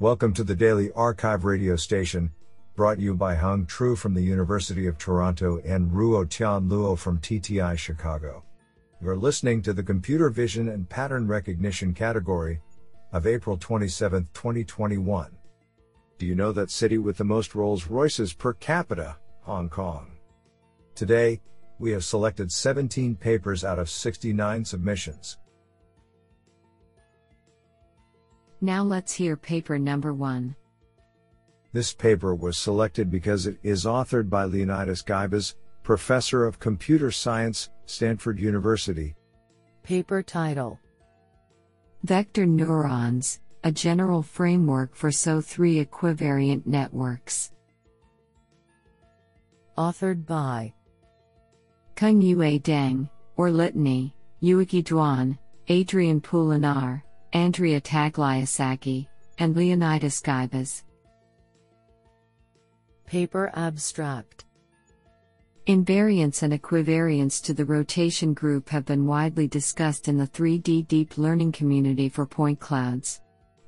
Welcome to the Daily Archive radio station, brought you by Hung Tru from the University of Toronto and Ruo Tian Luo from TTI Chicago. You're listening to the Computer Vision and Pattern Recognition category of April 27, 2021. Do you know that city with the most Rolls Royces per capita, Hong Kong? Today, we have selected 17 papers out of 69 submissions. Now let's hear paper number one. This paper was selected because it is authored by Leonidas Guibas, Professor of Computer Science, Stanford University. Paper title Vector Neurons, a General Framework for SO3 Equivariant Networks. Authored by Congyue Deng, or Litany, Yueqi Duan, Adrien Poulenard, Andrea Tagliasacchi, and Leonidas Guibas. Paper Abstract Invariance and equivariance to the rotation group have been widely discussed in the 3D deep learning community for point clouds.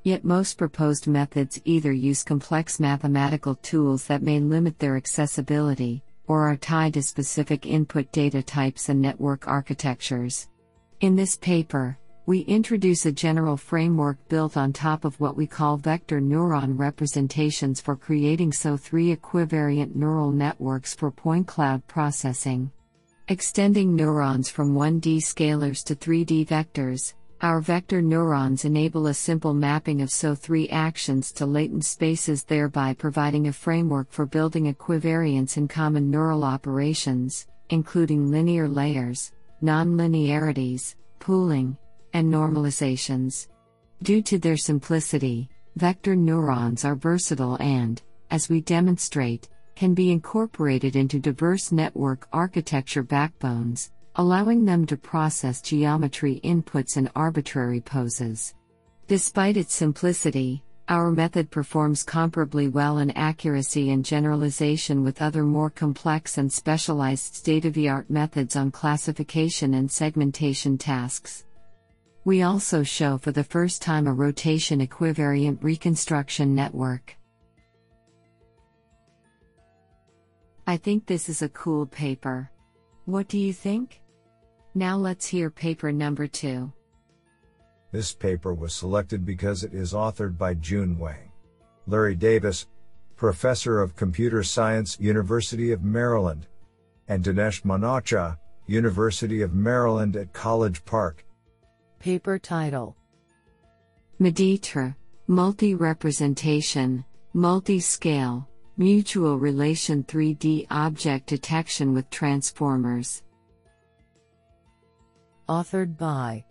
Yet most proposed methods either use complex mathematical tools that may limit their accessibility, or are tied to specific input data types and network architectures. In this paper, we introduce a general framework built on top of what we call vector neuron representations for creating SO3 equivariant neural networks for point cloud processing. Extending neurons from 1D scalars to 3D vectors, our vector neurons enable a simple mapping of SO3 actions to latent spaces, thereby providing a framework for building equivariance in common neural operations, including linear layers, nonlinearities, pooling, and normalizations. Due to their simplicity, vector neurons are versatile and, as we demonstrate, can be incorporated into diverse network architecture backbones, allowing them to process geometry inputs in arbitrary poses. Despite its simplicity, our method performs comparably well in accuracy and generalization with other more complex and specialized state of the art methods on classification and segmentation tasks. We also show for the first time a rotation equivariant reconstruction network. I think this is a cool paper. What do you think? Now let's hear paper number two. This paper was selected because it is authored by Jun Wang, Larry Davis, Professor of Computer Science, University of Maryland, and Dinesh Manocha, University of Maryland at College Park. Paper title Meditre, Multi Representation, Multi Scale, Mutual Relation 3D Object Detection with Transformers. Authored by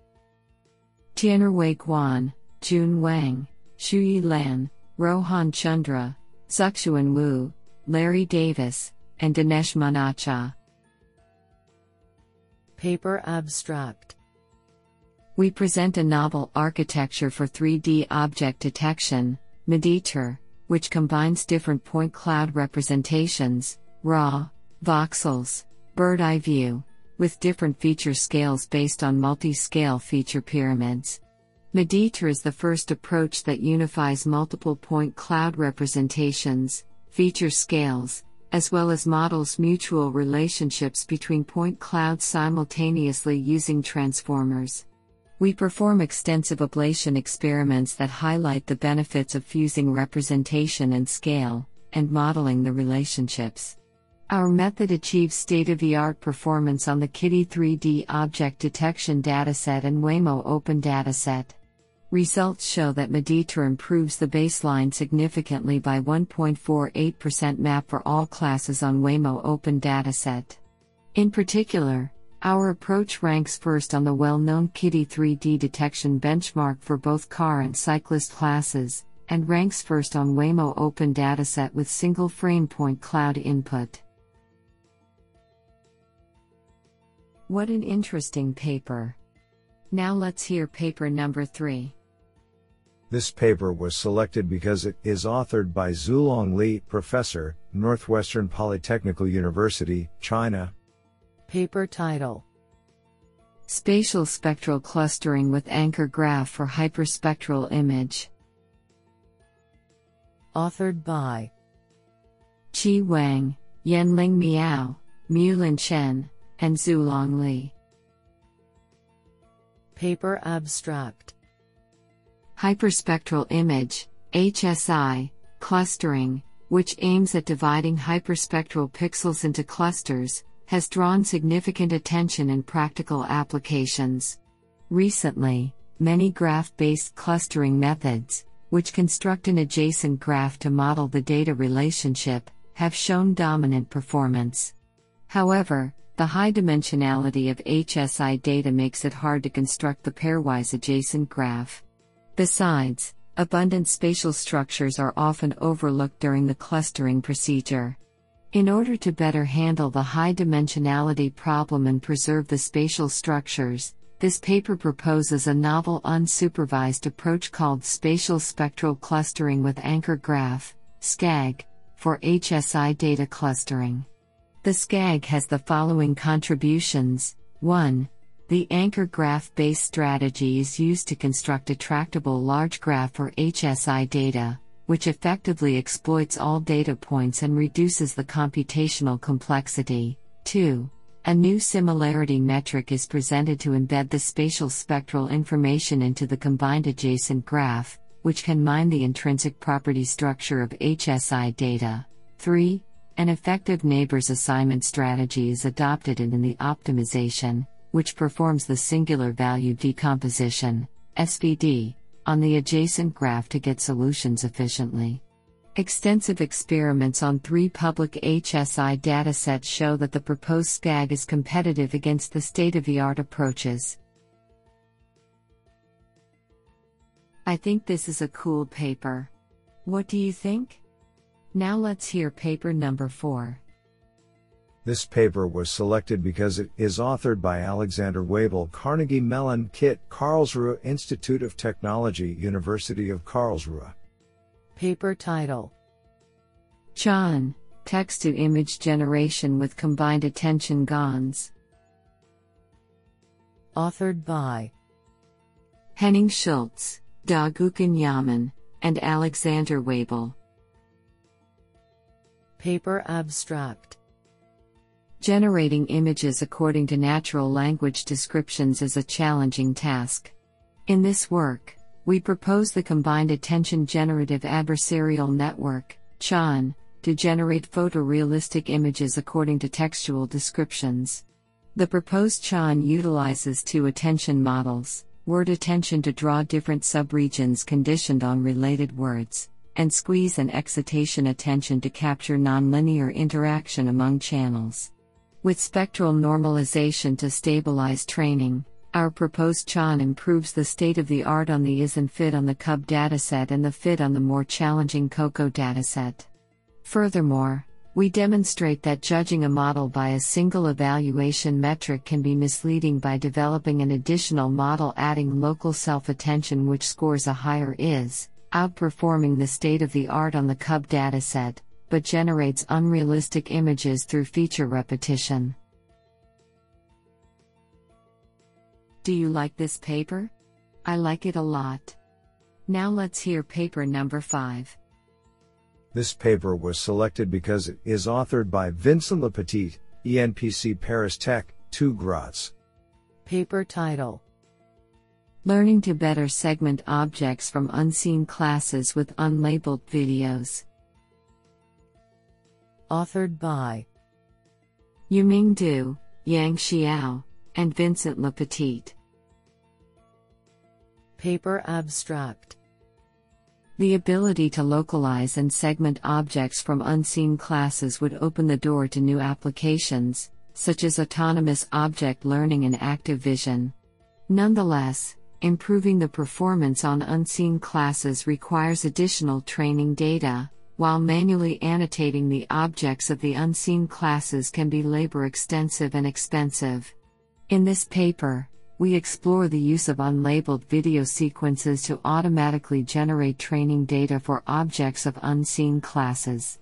Tianhui Guan, Jun Wang, Shuyi Lan, Rohan Chandra, Zuxuan Wu, Larry Davis, and Dinesh Manocha. Paper Abstract we present a novel architecture for 3D object detection, Mediter, which combines different point cloud representations, raw, voxels, bird eye view, with different feature scales based on multi scale feature pyramids. Mediter is the first approach that unifies multiple point cloud representations, feature scales, as well as models mutual relationships between point clouds simultaneously using transformers. We perform extensive ablation experiments that highlight the benefits of fusing representation and scale, and modeling the relationships. Our method achieves state of the art performance on the KITTI 3D object detection dataset and Waymo Open dataset. Results show that Meditre improves the baseline significantly by 1.48% map for all classes on Waymo Open dataset. In particular, our approach ranks first on the well known KITTI 3D detection benchmark for both car and cyclist classes, and ranks first on Waymo Open dataset with single frame point cloud input. What an interesting paper! Now let's hear paper number 3. This paper was selected because it is authored by Xuelong Li, Professor, Northwestern Polytechnical University, China. Paper title Spatial Spectral Clustering with Anchor Graph for Hyperspectral Image. Authored by Qi Wang, Yanling Miao, Mulin Chen, and Xuelong Li. Paper Abstract Hyperspectral image, HSI, clustering, which aims at dividing hyperspectral pixels into clusters, has drawn significant attention in practical applications. Recently, many graph based clustering methods, which construct an adjacent graph to model the data relationship, have shown dominant performance. However, the high dimensionality of HSI data makes it hard to construct the pairwise adjacent graph. Besides, abundant spatial structures are often overlooked during the clustering procedure. In order to better handle the high dimensionality problem and preserve the spatial structures, this paper proposes a novel unsupervised approach called Spatial Spectral Clustering with Anchor Graph, SCAG, for HSI data clustering. The SCAG has the following contributions 1. The anchor graph based strategy is used to construct a tractable large graph for HSI data, which effectively exploits all data points and reduces the computational complexity. 2. A new similarity metric is presented to embed the spatial spectral information into the combined adjacent graph, which can mine the intrinsic property structure of HSI data. 3. An effective neighbors assignment strategy is adopted in the optimization, which performs the singular value decomposition, SVD, on the adjacent graph to get solutions efficiently. Extensive experiments on three public HSI datasets show that the proposed SCAG is competitive against the state of the art approaches. I think this is a cool paper. What do you think? Now let's hear paper number 4. This paper was selected because it is authored by Alexander Waibel, Carnegie Mellon KIT, Karlsruhe Institute of Technology, University of Karlsruhe. Paper title Chan, Text to Image Generation with Combined Attention GANs. Authored by Henning Schulze, Dogucan Yaman, and Alexander Waibel. Paper Abstract Generating images according to natural language descriptions is a challenging task. In this work, we propose the Combined Attention Generative Adversarial Network, CHAN, to generate photorealistic images according to textual descriptions. The proposed CHAN utilizes two attention models word attention to draw different subregions conditioned on related words, and squeeze and excitation attention to capture nonlinear interaction among channels. With spectral normalization to stabilize training, our proposed CHAN improves the state of the art on the IS and FID on the CUB dataset and the FID on the more challenging COCO dataset. Furthermore, we demonstrate that judging a model by a single evaluation metric can be misleading by developing an additional model adding local self attention, which scores a higher IS, outperforming the state of the art on the CUB dataset, but generates unrealistic images through feature repetition. Do you like this paper? I like it a lot. Now let's hear paper number 5. This paper was selected because it is authored by Vincent Lepetit, ENPC Paris Tech, TU Graz. Paper title Learning to better segment objects from unseen classes with unlabeled videos. Authored by Yuming Du, Yang Xiao, and Vincent Lepetit. Paper Abstract The ability to localize and segment objects from unseen classes would open the door to new applications, such as autonomous object learning and active vision. Nonetheless, improving the performance on unseen classes requires additional training data, while manually annotating the objects of the unseen classes can be labor extensive and expensive. In this paper, we explore the use of unlabeled video sequences to automatically generate training data for objects of unseen classes.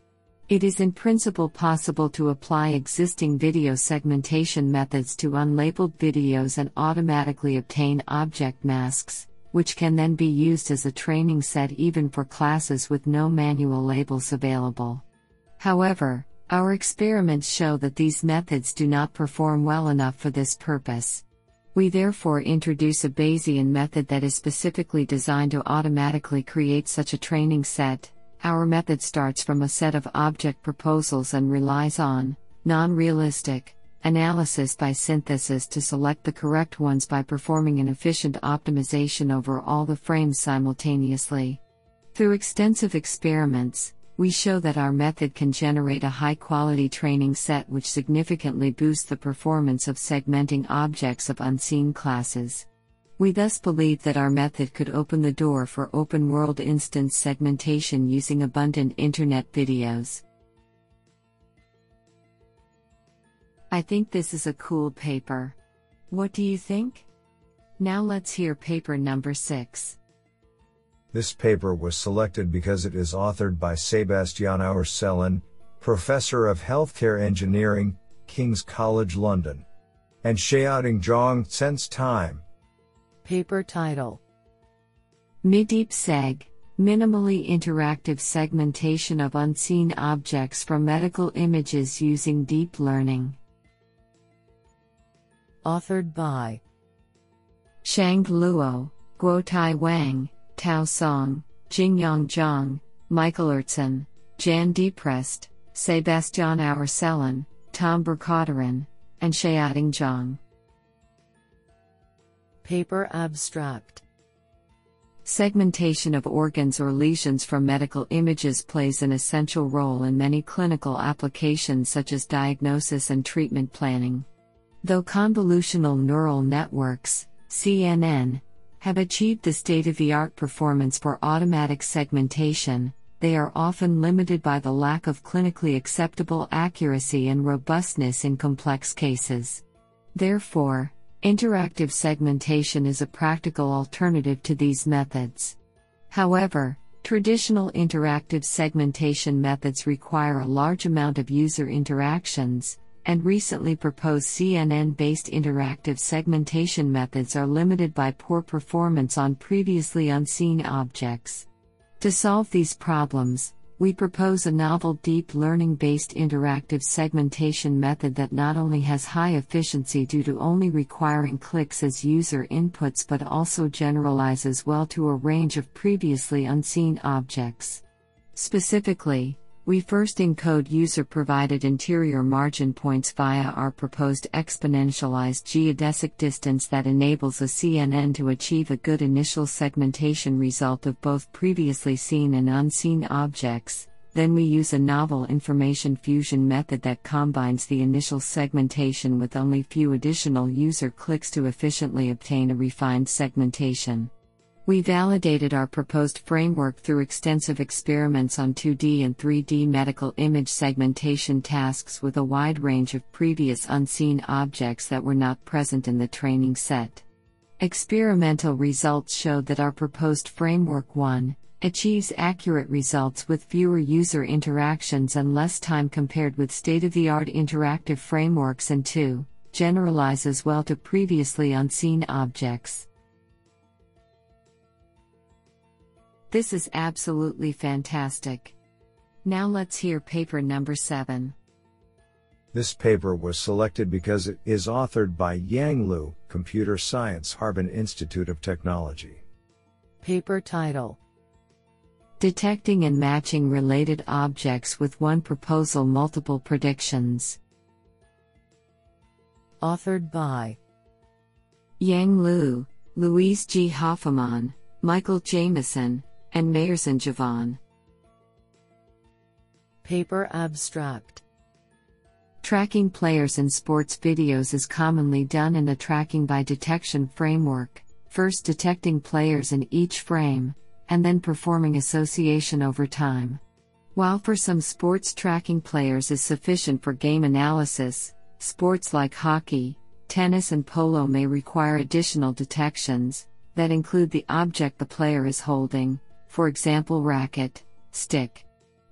It is in principle possible to apply existing video segmentation methods to unlabeled videos and automatically obtain object masks, which can then be used as a training set even for classes with no manual labels available. However, our experiments show that these methods do not perform well enough for this purpose. We therefore introduce a Bayesian method that is specifically designed to automatically create such a training set. Our method starts from a set of object proposals and relies on non realistic analysis by synthesis to select the correct ones by performing an efficient optimization over all the frames simultaneously. Through extensive experiments, we show that our method can generate a high quality training set which significantly boosts the performance of segmenting objects of unseen classes. We thus believe that our method could open the door for open world instance segmentation using abundant internet videos. I think this is a cool paper. What do you think? Now let's hear paper number 6. This paper was selected because it is authored by Sebastien Ourselin, Professor of Healthcare Engineering, King's College London. And Shaoting Zhang SenseTime. Paper title MIDEEP SEG Minimally Interactive Segmentation of Unseen Objects from Medical Images Using Deep Learning. Authored by Shang Luo, Guotai Wang, Tao Song, Jingyang Zhang, Michael Oersellen, Jan Deprest, Sebastien Ourselin, Tom Vercauteren, and Shaoting Zhang. Paper Abstract Segmentation of organs or lesions from medical images plays an essential role in many clinical applications such as diagnosis and treatment planning. Though convolutional neural networks, CNN, have achieved the state of the art performance for automatic segmentation, they are often limited by the lack of clinically acceptable accuracy and robustness in complex cases. Therefore, interactive segmentation is a practical alternative to these methods. However, traditional interactive segmentation methods require a large amount of user interactions, and recently proposed CNN based interactive segmentation methods are limited by poor performance on previously unseen objects. To solve these problems, we propose a novel deep learning based interactive segmentation method that not only has high efficiency due to only requiring clicks as user inputs but also generalizes well to a range of previously unseen objects. Specifically, we first encode user provided interior margin points via our proposed exponentialized geodesic distance that enables a CNN to achieve a good initial segmentation result of both previously seen and unseen objects. Then we use a novel information fusion method that combines the initial segmentation with only few additional user clicks to efficiently obtain a refined segmentation. We validated our proposed framework through extensive experiments on 2D and 3D medical image segmentation tasks with a wide range of previous unseen objects that were not present in the training set. Experimental results showed that our proposed framework 1 achieves accurate results with fewer user interactions and less time compared with state of the art interactive frameworks, and 2 generalizes well to previously unseen objects. This is absolutely fantastic. Now let's hear paper number 7. This paper was selected because it is authored by Yang Lu, Computer Science Harbin Institute of Technology. Paper title Detecting and matching related objects with one proposal multiple predictions. Authored by Yang Lu, Luiz G. Hafemann, Michael Jamieson, and Mehrsan Javan. Paper Abstract Tracking players in sports videos is commonly done in a tracking by detection framework, first detecting players in each frame, and then performing association over time. While for some sports tracking players is sufficient for game analysis, sports like hockey, tennis, and polo may require additional detections that include the object the player is holding, for example, racket, stick.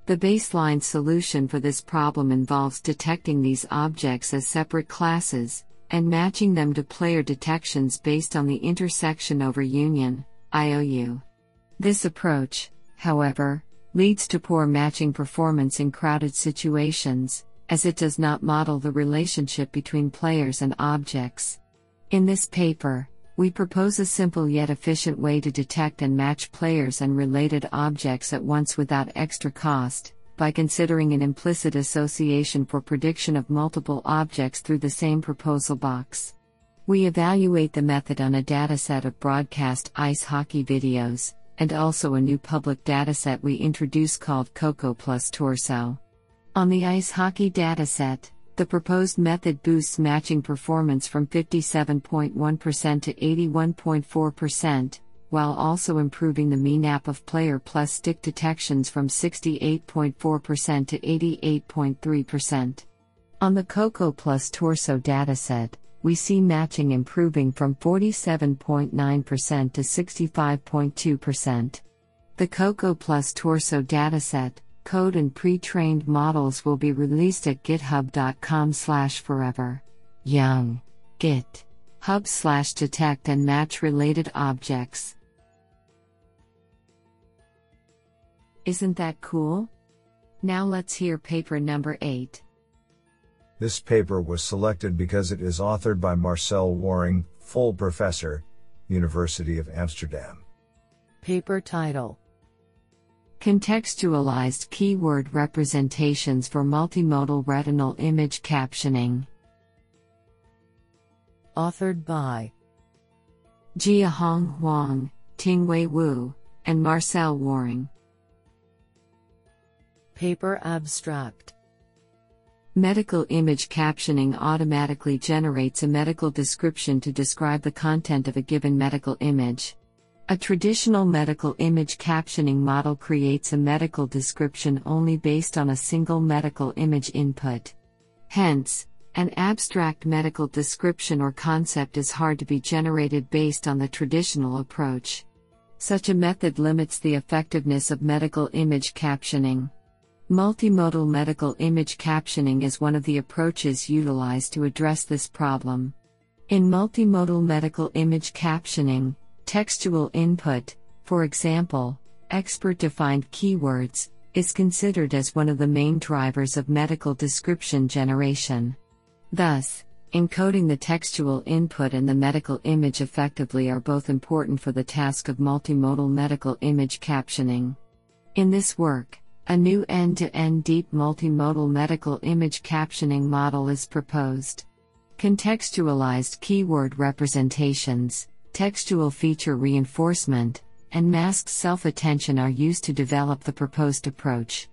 The baseline solution for this problem involves detecting these objects as separate classes, and matching them to player detections based on the intersection over union, IOU. This approach, however, leads to poor matching performance in crowded situations, as it does not model the relationship between players and objects. In this paper, we propose a simple yet efficient way to detect and match players and related objects at once without extra cost, by considering an implicit association for prediction of multiple objects through the same proposal box. We evaluate the method on a dataset of broadcast ice hockey videos, and also a new public dataset we introduce called Coco plus Torso. On the ice hockey dataset, the proposed method boosts matching performance from 57.1% to 81.4%, while also improving the mean app of player plus stick detections from 68.4% to 88.3%. On the COCO plus torso dataset, we see matching improving from 47.9% to 65.2%. The COCO plus torso dataset, code and pre-trained models will be released at github.com slash forever. Young. Git. Hub slash detect and match related objects. Isn't that cool? Now let's hear paper number 8. This paper was selected because it is authored by Marcel Worring, full professor, University of Amsterdam. Paper title Contextualized keyword representations for multimodal retinal image captioning. Authored by Jiahong Huang, Tingwei Wu, and Marcel Worring. Paper abstract Medical image captioning automatically generates a medical description to describe the content of a given medical image. A traditional medical image captioning model creates a medical description only based on a single medical image input. Hence, an abstract medical description or concept is hard to be generated based on the traditional approach. Such a method limits the effectiveness of medical image captioning. Multimodal medical image captioning is one of the approaches utilized to address this problem. In multimodal medical image captioning, Textual input, for example, expert defined keywords, is considered as one of the main drivers of medical description generation. Thus, encoding the textual input and the medical image effectively are both important for the task of multimodal medical image captioning. In this work, a new end to end deep multimodal medical image captioning model is proposed. Contextualized keyword representations, textual feature reinforcement, and masked self attention are used to develop the proposed approach.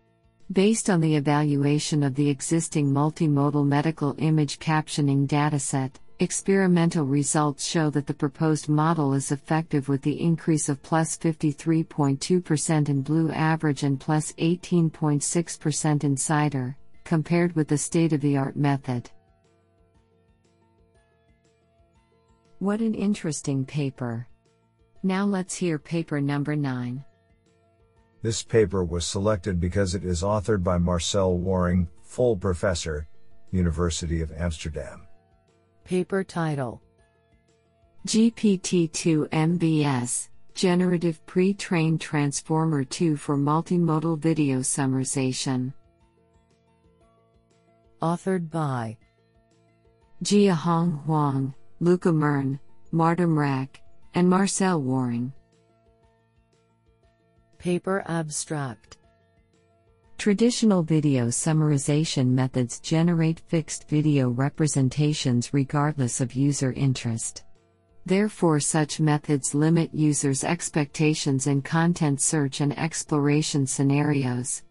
Based on the evaluation of the existing multimodal medical image captioning dataset, experimental results show that the proposed model is effective with the increase of plus 53.2% in BLEU average and plus 18.6% in CIDEr, compared with the state of the art method. What an interesting paper. Now let's hear paper number 9. This paper was selected because it is authored by Marcel Worring, full professor, University of Amsterdam. Paper title GPT-2 MVS Generative Pre-trained Transformer 2 for Multimodal Video Summarization. Authored by Jia Hong Huang, Luca Murn, Marta Mrak, and Marcel Worring. Paper abstract Traditional video summarization methods generate fixed video representations regardless of user interest. Therefore, such methods limit users' expectations in content search and exploration scenarios.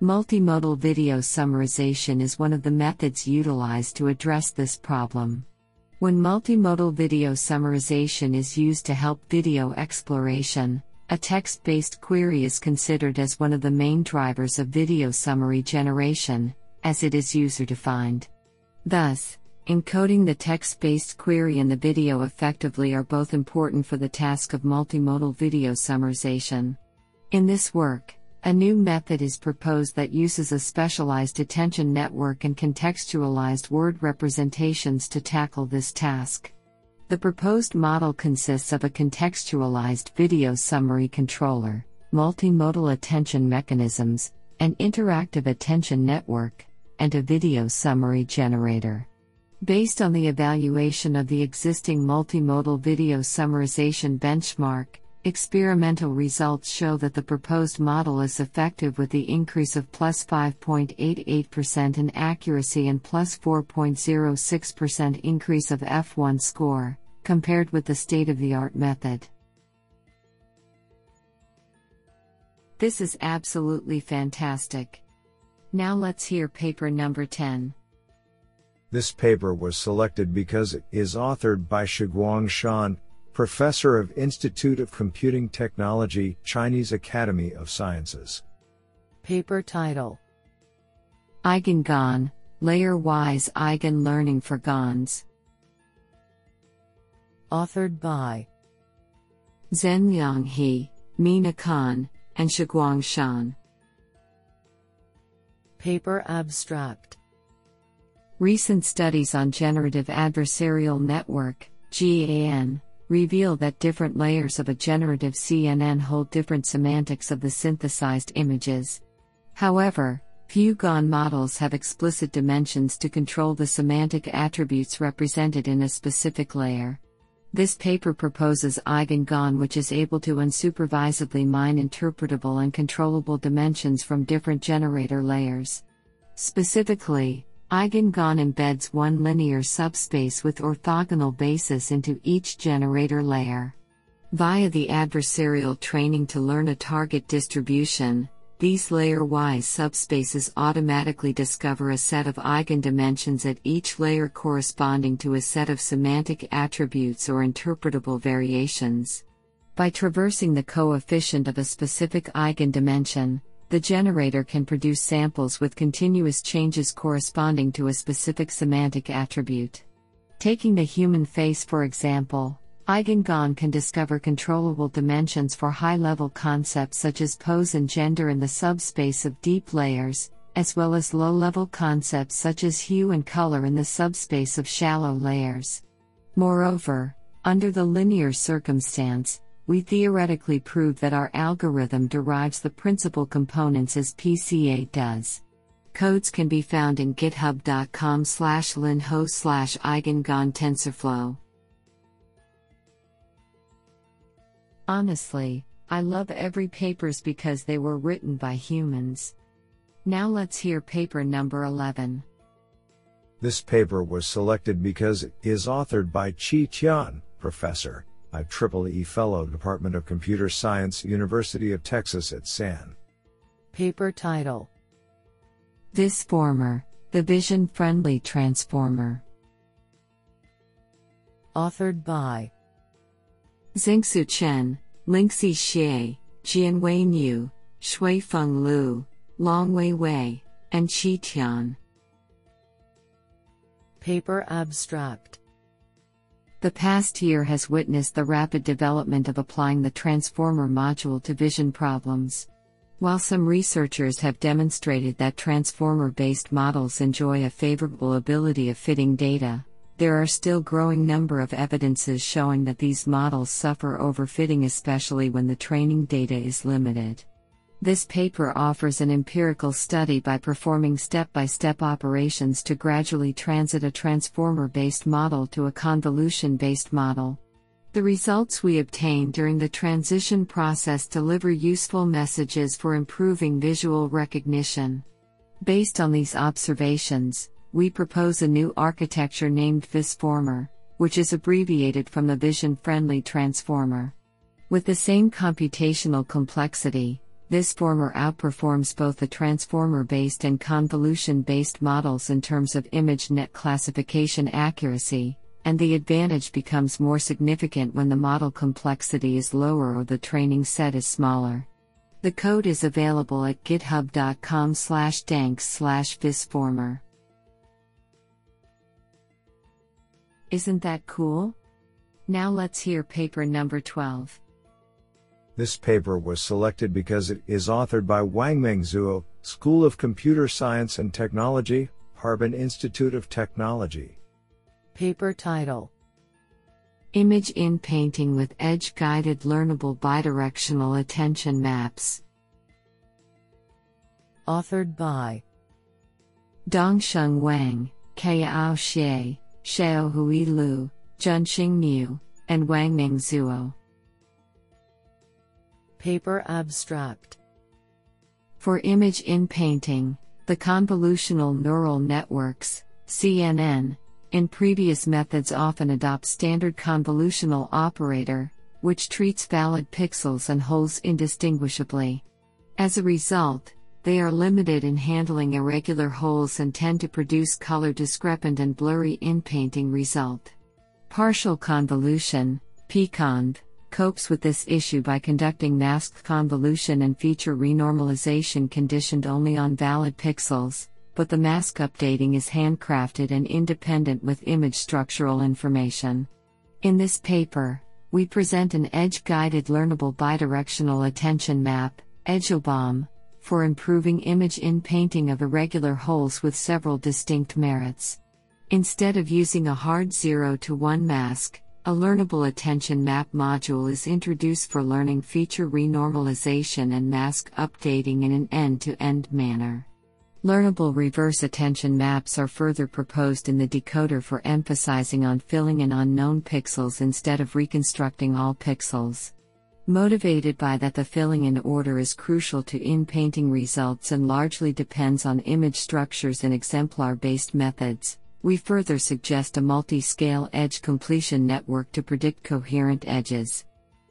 Multimodal video summarization is one of the methods utilized to address this problem. When multimodal video summarization is used to help video exploration, a text based query is considered as one of the main drivers of video summary generation, as it is user defined. Thus, encoding the text based query and the video effectively are both important for the task of multimodal video summarization. In this work, a new method is proposed that uses a specialized attention network and contextualized word representations to tackle this task. The proposed model consists of a contextualized video summary controller, multimodal attention mechanisms, an interactive attention network, and a video summary generator. Based on the evaluation of the existing multimodal video summarization benchmark, experimental results show that the proposed model is effective with the increase of plus 5.88% in accuracy and plus 4.06% increase of F1 score, compared with the state of the art method. This is absolutely fantastic. Now let's hear paper number 10. This paper was selected because it is authored by Shiguang Shan, Professor of Institute of Computing Technology, Chinese Academy of Sciences. Paper title EigenGAN, Layer Wise Eigen Learning for GANs. Authored by Zhenliang He, Meina Kan, and Shiguang Shan. Paper abstract Recent studies on generative adversarial network, GAN, reveal that different layers of a generative CNN hold different semantics of the synthesized images. However, few GAN models have explicit dimensions to control the semantic attributes represented in a specific layer. This paper proposes EigenGAN, which is able to unsupervisedly mine interpretable and controllable dimensions from different generator layers. Specifically, EigenGAN embeds one linear subspace with orthogonal basis into each generator layer. Via the adversarial training to learn a target distribution, these layer-wise subspaces automatically discover a set of eigendimensions at each layer corresponding to a set of semantic attributes or interpretable variations. By traversing the coefficient of a specific eigendimension, the generator can produce samples with continuous changes corresponding to a specific semantic attribute. Taking the human face for example, EigenGAN can discover controllable dimensions for high level concepts such as pose and gender in the subspace of deep layers, as well as low level concepts such as hue and color in the subspace of shallow layers. Moreover, under the linear circumstance, we theoretically prove that our algorithm derives the principal components as PCA does. Codes can be found in github.com slash linho slash eigengan tensorflow. Honestly, I love every papers because they were written by humans. Now let's hear paper number 11. This paper was selected because it is authored by Qi Tian, professor, IEEE Fellow Department of Computer Science, University of Texas at San. Paper title This Former, the Vision Friendly Transformer. Authored by Zhengsu Chen, Lingxi Xie, Jianwei Niu, Shuifeng Liu, Longhui Wei, and Qi Tian. Paper abstract the past year has witnessed the rapid development of applying the transformer module to vision problems. While some researchers have demonstrated that transformer based models enjoy a favorable ability of fitting data, there are still growing number of evidences showing that these models suffer overfitting especially when the training data is limited. This paper offers an empirical study by performing step by step operations to gradually transit a transformer based model to a convolution based model. The results we obtain during the transition process deliver useful messages for improving visual recognition. Based on these observations, we propose a new architecture named VisFormer, which is abbreviated from the Vision Friendly Transformer. With the same computational complexity, VisFormer outperforms both the transformer based and convolution based models in terms of ImageNet classification accuracy, and the advantage becomes more significant when the model complexity is lower or the training set is smaller. The code is available at github.com slash danks slash visformer. Isn't that cool? Now let's hear paper number 12. This paper was selected because it is authored by Wangmeng Zuo, School of Computer Science and Technology, Harbin Institute of Technology. Paper title Image in painting with edge guided learnable bidirectional attention maps. Authored by Dongsheng Wang, Kayao Xie, Xiaohui Lu, Junxing Mu, and Wangmeng Zuo. Paper Abstract For image in painting, the convolutional neural networks, CNN, in previous methods often adopt standard convolutional operator, which treats valid pixels and holes indistinguishably. As a result, they are limited in handling irregular holes and tend to produce color discrepant and blurry in-painting result. Partial convolution, PCONV, copes with this issue by conducting masked convolution and feature renormalization conditioned only on valid pixels, but the mask updating is handcrafted and independent with image structural information. In this paper, we present an edge guided learnable bidirectional attention map, EdgeOBAM, for improving image in painting of irregular holes with several distinct merits. Instead of using a hard 0 to 1 mask, a learnable attention map module is introduced for learning feature renormalization and mask updating in an end to end manner. Learnable reverse attention maps are further proposed in the decoder for emphasizing on filling in unknown pixels instead of reconstructing all pixels. Motivated by that the filling in order is crucial to in painting results and largely depends on image structures in exemplar based methods, we further suggest a multi scale edge completion network to predict coherent edges.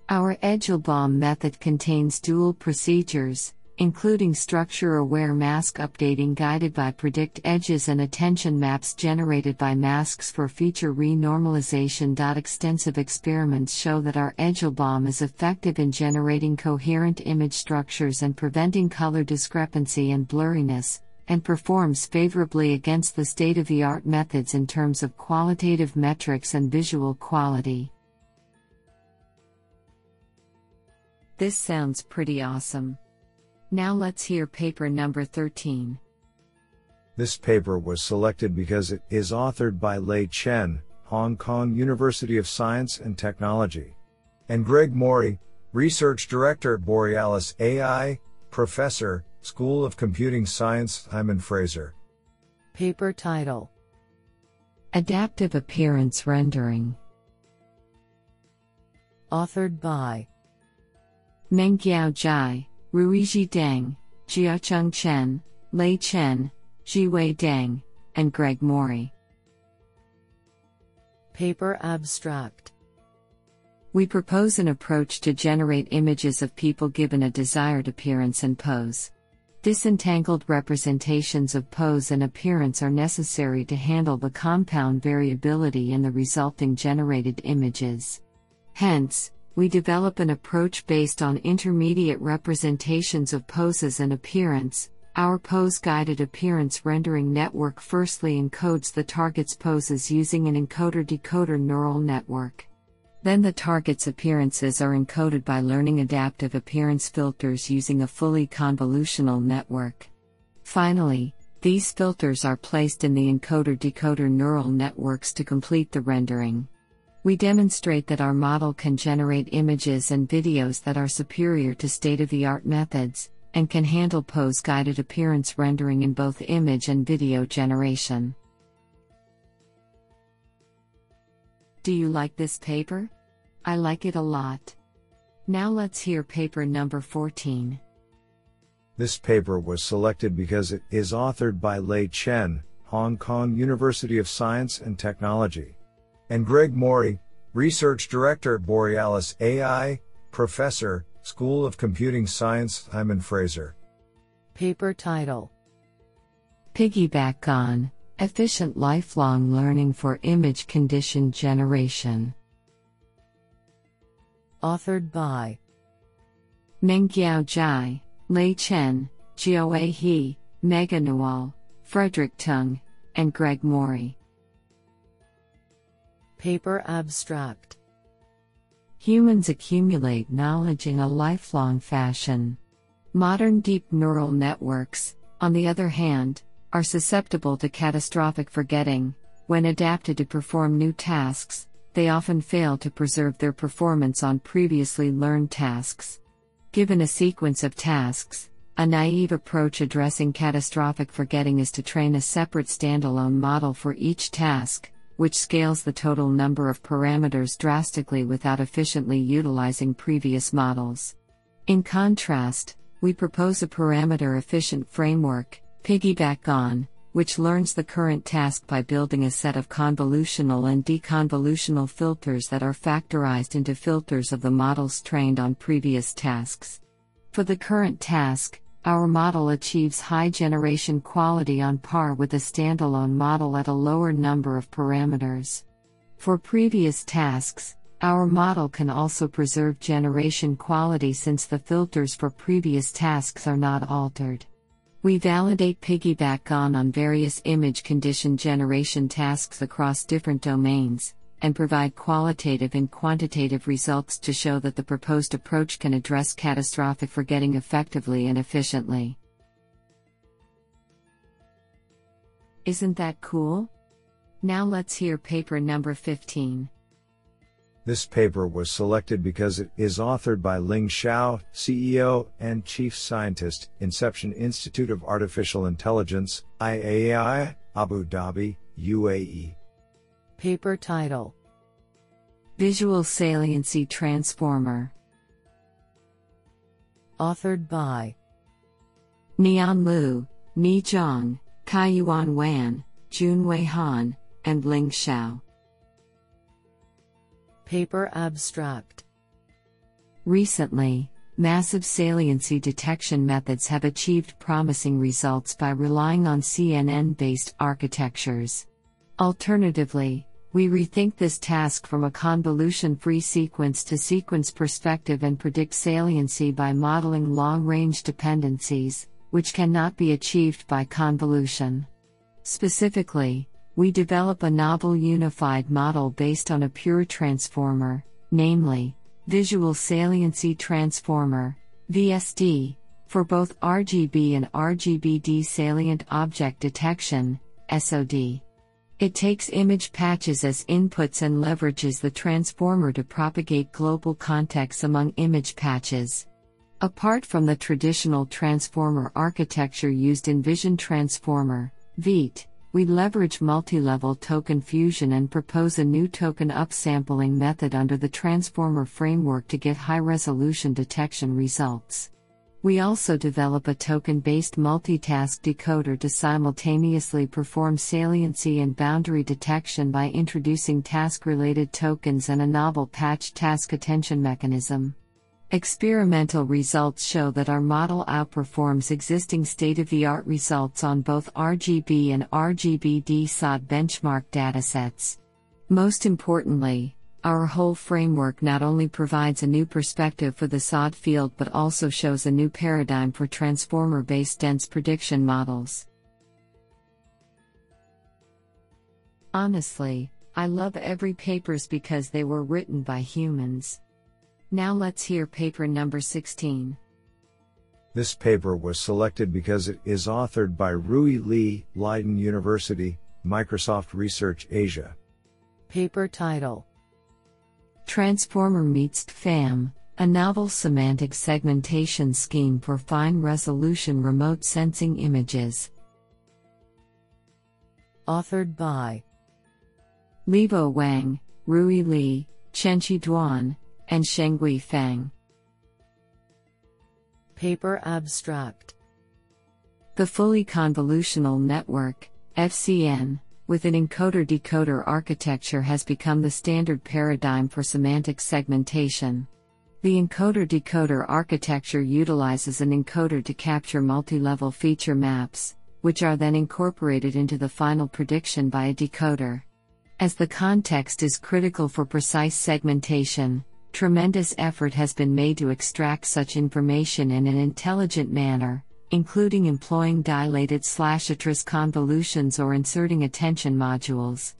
Our EdgeOBAM method contains dual procedures, including structure aware mask updating guided by predict edges and attention maps generated by masks for feature renormalization. Extensive experiments show that our EdgeOBAM is effective in generating coherent image structures and preventing color discrepancy and blurriness, and performs favorably against the state of the art methods in terms of qualitative metrics and visual quality. This sounds pretty awesome. Now let's hear paper number 13. This paper was selected because it is authored by Lei Chen, Hong Kong University of Science and Technology, and Greg Mori, Research Director at Borealis AI, Professor, School of Computing Science, Simon Fraser. Paper title Adaptive Appearance Rendering. Authored by Mengyao Zhai, Ruizhi Deng, Jiacheng Chen, Lei Chen, Zhiwei Deng, and Greg Mori. Paper Abstract We propose an approach to generate images of people given a desired appearance and pose. Disentangled representations of pose and appearance are necessary to handle the compound variability in the resulting generated images. Hence, we develop an approach based on intermediate representations of poses and appearance. Our pose guided appearance rendering network firstly encodes the target's poses using an encoder decoder neural network. Then the target's appearances are encoded by learning adaptive appearance filters using a fully convolutional network. Finally, these filters are placed in the encoder decoder neural networks to complete the rendering. We demonstrate that our model can generate images and videos that are superior to state of the art methods, and can handle pose guided appearance rendering in both image and video generation. Do you like this paper? I like it a lot. Now let's hear paper number 14. This paper was selected because it is authored by Lei Chen, Hong Kong University of Science and Technology and Greg Mori, Research Director at Borealis AI, Professor, School of Computing Science, Simon Fraser. Paper title Piggyback on Efficient Lifelong Learning for Image Condition Generation. Authored by Mengyao Zhai, Lei Chen, Jiawei He, Megha Nawhal, Frederick Tung, and Greg Mori. Paper Abstract Humans accumulate knowledge in a lifelong fashion. Modern deep neural networks, on the other hand, are susceptible to catastrophic forgetting, when adapted to perform new tasks, they often fail to preserve their performance on previously learned tasks. Given a sequence of tasks, a naive approach addressing catastrophic forgetting is to train a separate standalone model for each task, which scales the total number of parameters drastically without efficiently utilizing previous models. In contrast, we propose a parameter efficient framework, Piggyback GAN, which learns the current task by building a set of convolutional and deconvolutional filters that are factorized into filters of the models trained on previous tasks. For the current task, our model achieves high generation quality on par with a standalone model at a lower number of parameters. For previous tasks, our model can also preserve generation quality since the filters for previous tasks are not altered. We validate Piggyback GAN on various image condition generation tasks across different domains, and provide qualitative and quantitative results to show that the proposed approach can address catastrophic forgetting effectively and efficiently. Isn't that cool? Now let's hear paper number 15. This paper was selected because it is authored by Ling Shao, CEO and Chief Scientist, Inception Institute of Artificial Intelligence, IAI, Abu Dhabi, UAE. Paper title Visual Saliency Transformer. Authored by Nian Liu, Ni Zhang, Kaiyuan Wan, Junwei Han, and Ling Shao. Paper abstract Recently, massive saliency detection methods have achieved promising results by relying on CNN based architectures. Alternatively, we rethink this task from a convolution free sequence to sequence perspective and predict saliency by modeling long range dependencies, which cannot be achieved by convolution. Specifically, we develop a novel unified model based on a pure transformer, namely, Visual Saliency Transformer, VST, for both RGB and RGBD salient object detection, SOD. It takes image patches as inputs and leverages the transformer to propagate global context among image patches. Apart from the traditional transformer architecture used in Vision Transformer, ViT, we leverage multi-level token fusion and propose a new token upsampling method under the transformer framework to get high-resolution detection results. We also develop a token-based multitask decoder to simultaneously perform saliency and boundary detection by introducing task-related tokens and a novel patch task attention mechanism. Experimental results show that our model outperforms existing state of the art results on both RGB and RGBD SOD benchmark datasets. Most importantly, our whole framework not only provides a new perspective for the SOD field but also shows a new paradigm for transformer based dense prediction models. Honestly, I love every papers because they were written by humans. Now let's hear paper number 16. This paper was selected because it is authored by Rui Li, Leiden University, Microsoft Research Asia. Paper title Transformer meets FAM, a novel semantic segmentation scheme for fine resolution remote sensing images. Authored by Libo Wang, Rui Li, Chenxi Duan, and Shenghui Fang. Paper abstract The fully convolutional network, FCN, with an encoder decoder architecture has become the standard paradigm for semantic segmentation. The encoder decoder architecture utilizes an encoder to capture multi level feature maps, which are then incorporated into the final prediction by a decoder. As the context is critical for precise segmentation, Tremendous effort has been made to extract such information in an intelligent manner, including employing dilated slashatrous convolutions or inserting attention modules.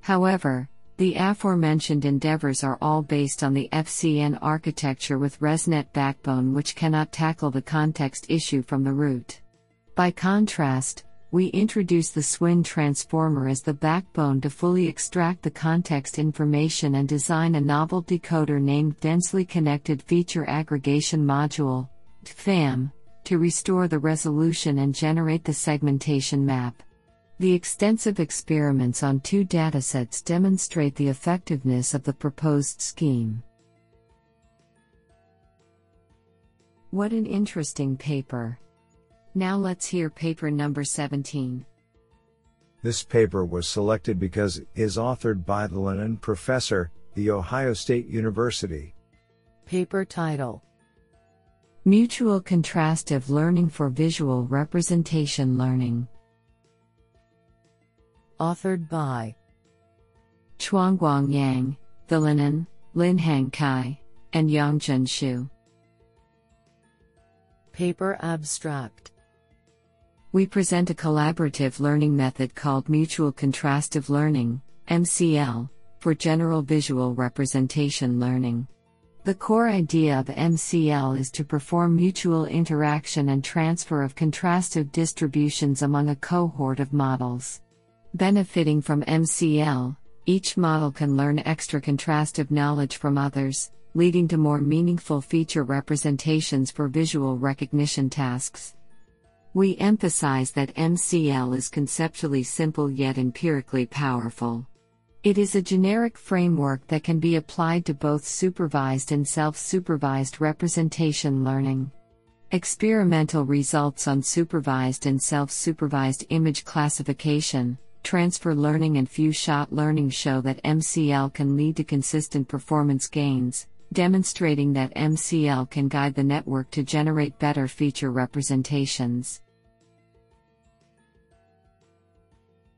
However, the aforementioned endeavors are all based on the FCN architecture with ResNet backbone, which cannot tackle the context issue from the root. By contrast, we introduce the SWIN transformer as the backbone to fully extract the context information and design a novel decoder named Densely Connected Feature Aggregation Module, DFAM, to restore the resolution and generate the segmentation map. The extensive experiments on two datasets demonstrate the effectiveness of the proposed scheme. What an interesting paper! Now let's hear paper number 17. This paper was selected because it is authored by the Lennon Professor, The Ohio State University. Paper title Mutual Contrastive Learning for Visual Representation Learning. Authored by Chuanguang Yang, Villinen, Linhang Cai, and Yongjun Xu. Paper Abstract We present a collaborative learning method called Mutual Contrastive Learning, MCL, for general visual representation learning. The core idea of MCL is to perform mutual interaction and transfer of contrastive distributions among a cohort of models. Benefiting from MCL, each model can learn extra contrastive knowledge from others, leading to more meaningful feature representations for visual recognition tasks. We emphasize that MCL is conceptually simple yet empirically powerful. It is a generic framework that can be applied to both supervised and self supervised representation learning. Experimental results on supervised and self supervised image classification, transfer learning and few shot learning show that MCL can lead to consistent performance gains, demonstrating that MCL can guide the network to generate better feature representations.